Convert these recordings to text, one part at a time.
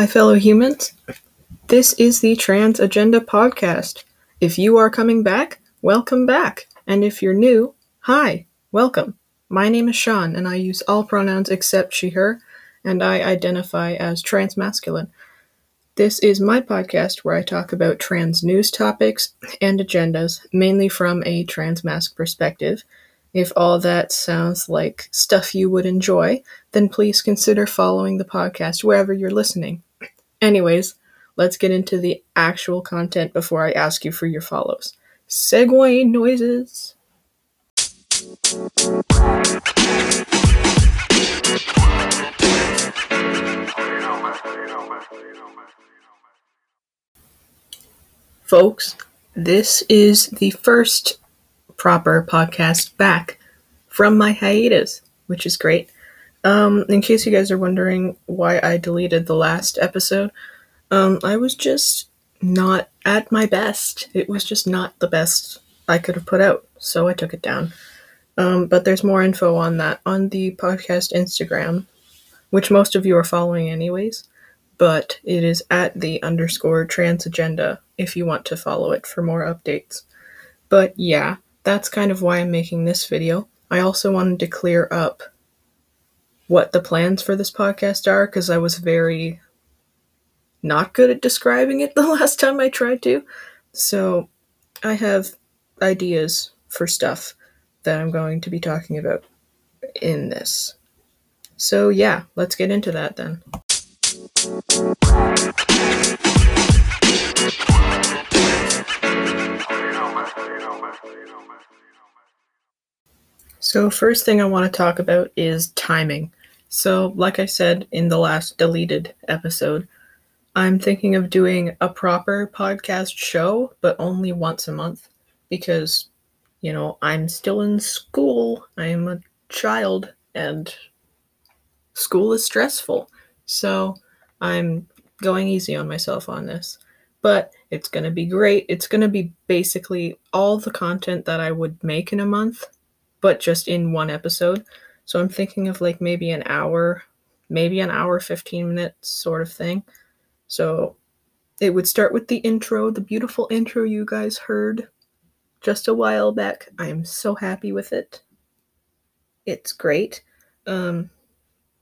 My fellow humans. This is the Trans Agenda podcast. If you are coming back, welcome back. And if you're new, hi, welcome. My name is Sean, and I use all pronouns except she, her, and I identify as trans masculine. This is my podcast where I talk about trans news topics and agendas, mainly from a trans mask perspective. If all that sounds like stuff you would enjoy, then please consider following the podcast wherever you're listening. Anyways, let's get into the actual content before I ask you for your follows. Segue noises. Folks, this is the first proper podcast back from my hiatus, which is great. Um, in case you guys are wondering why I deleted the last episode, um, I was just not at my best. It was just not the best I could have put out, so I took it down. Um, but there's more info on that on the podcast Instagram, which most of you are following anyways. But it is at the underscore trans agenda if you want to follow it for more updates. But yeah, that's kind of why I'm making this video. I also wanted to clear up what the plans for this podcast are because I was very not good at describing it the last time I tried to. So I have ideas for stuff that I'm going to be talking about in this. So, yeah, let's get into that then. So, first thing I want to talk about is timing. So, like I said in the last deleted episode, I'm thinking of doing a proper podcast show, but only once a month because you know, I'm still in school. I'm a child and school is stressful. So I'm going easy on myself on this. But it's going to be great. It's going to be basically all the content that I would make in a month, but just in one episode. So I'm thinking of like maybe an hour, maybe an hour, 15 minutes sort of thing. So it would start with the intro, the beautiful intro you guys heard just a while back. I am so happy with it. It's great. Um,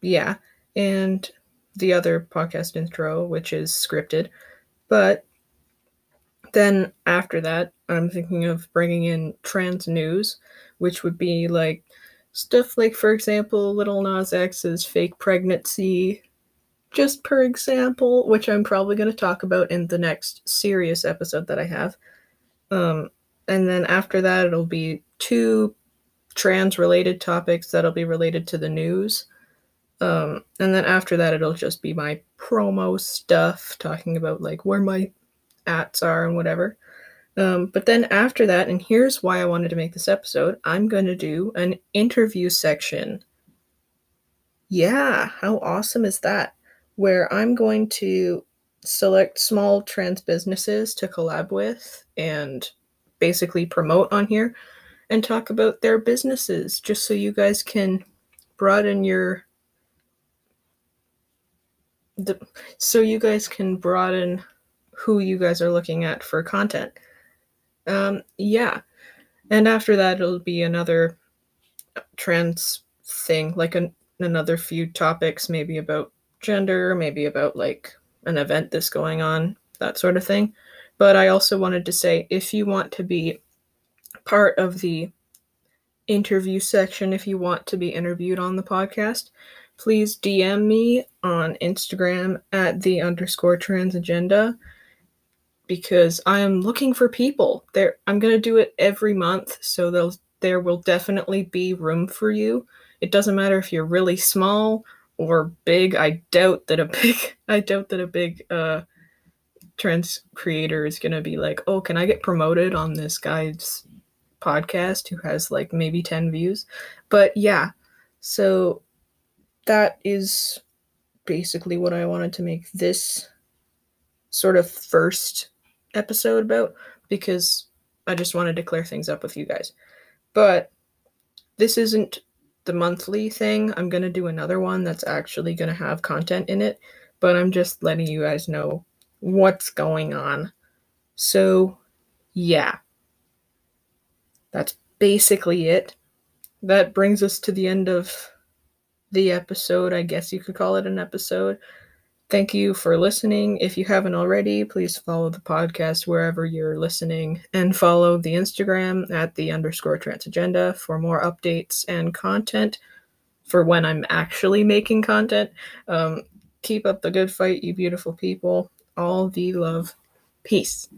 yeah, and the other podcast intro, which is scripted. But then after that, I'm thinking of bringing in trans news, which would be like stuff like, for example, Lil Nas X's fake pregnancy, just per example, which I'm probably going to talk about in the next serious episode that I have. Um, and then after that it'll be two trans related topics that'll be related to the news um, and then after that it'll just be my promo stuff talking about like where my ats are and whatever um, but then after that and here's why i wanted to make this episode i'm going to do an interview section yeah how awesome is that where i'm going to select small trans businesses to collab with and basically promote on here and talk about their businesses just so you guys can broaden your the, so you guys can broaden who you guys are looking at for content. Um, yeah. And after that, it'll be another trans thing, like an, another few topics, maybe about gender, maybe about like an event that's going on, that sort of thing. But I also wanted to say if you want to be part of the interview section, if you want to be interviewed on the podcast, please DM me on Instagram at the underscore trans agenda because I am looking for people. There I'm gonna do it every month, so there'll there will definitely be room for you. It doesn't matter if you're really small or big. I doubt that a big I doubt that a big uh trans creator is going to be like, oh, can I get promoted on this guy's podcast who has like maybe 10 views? But yeah, so that is basically what I wanted to make this sort of first episode about because I just wanted to clear things up with you guys. But this isn't the monthly thing. I'm going to do another one that's actually going to have content in it but I'm just letting you guys know what's going on. So, yeah. That's basically it. That brings us to the end of the episode. I guess you could call it an episode. Thank you for listening. If you haven't already, please follow the podcast wherever you're listening and follow the Instagram at the underscore trans agenda for more updates and content for when I'm actually making content. Um, keep up the good fight, you beautiful people. All the love. Peace.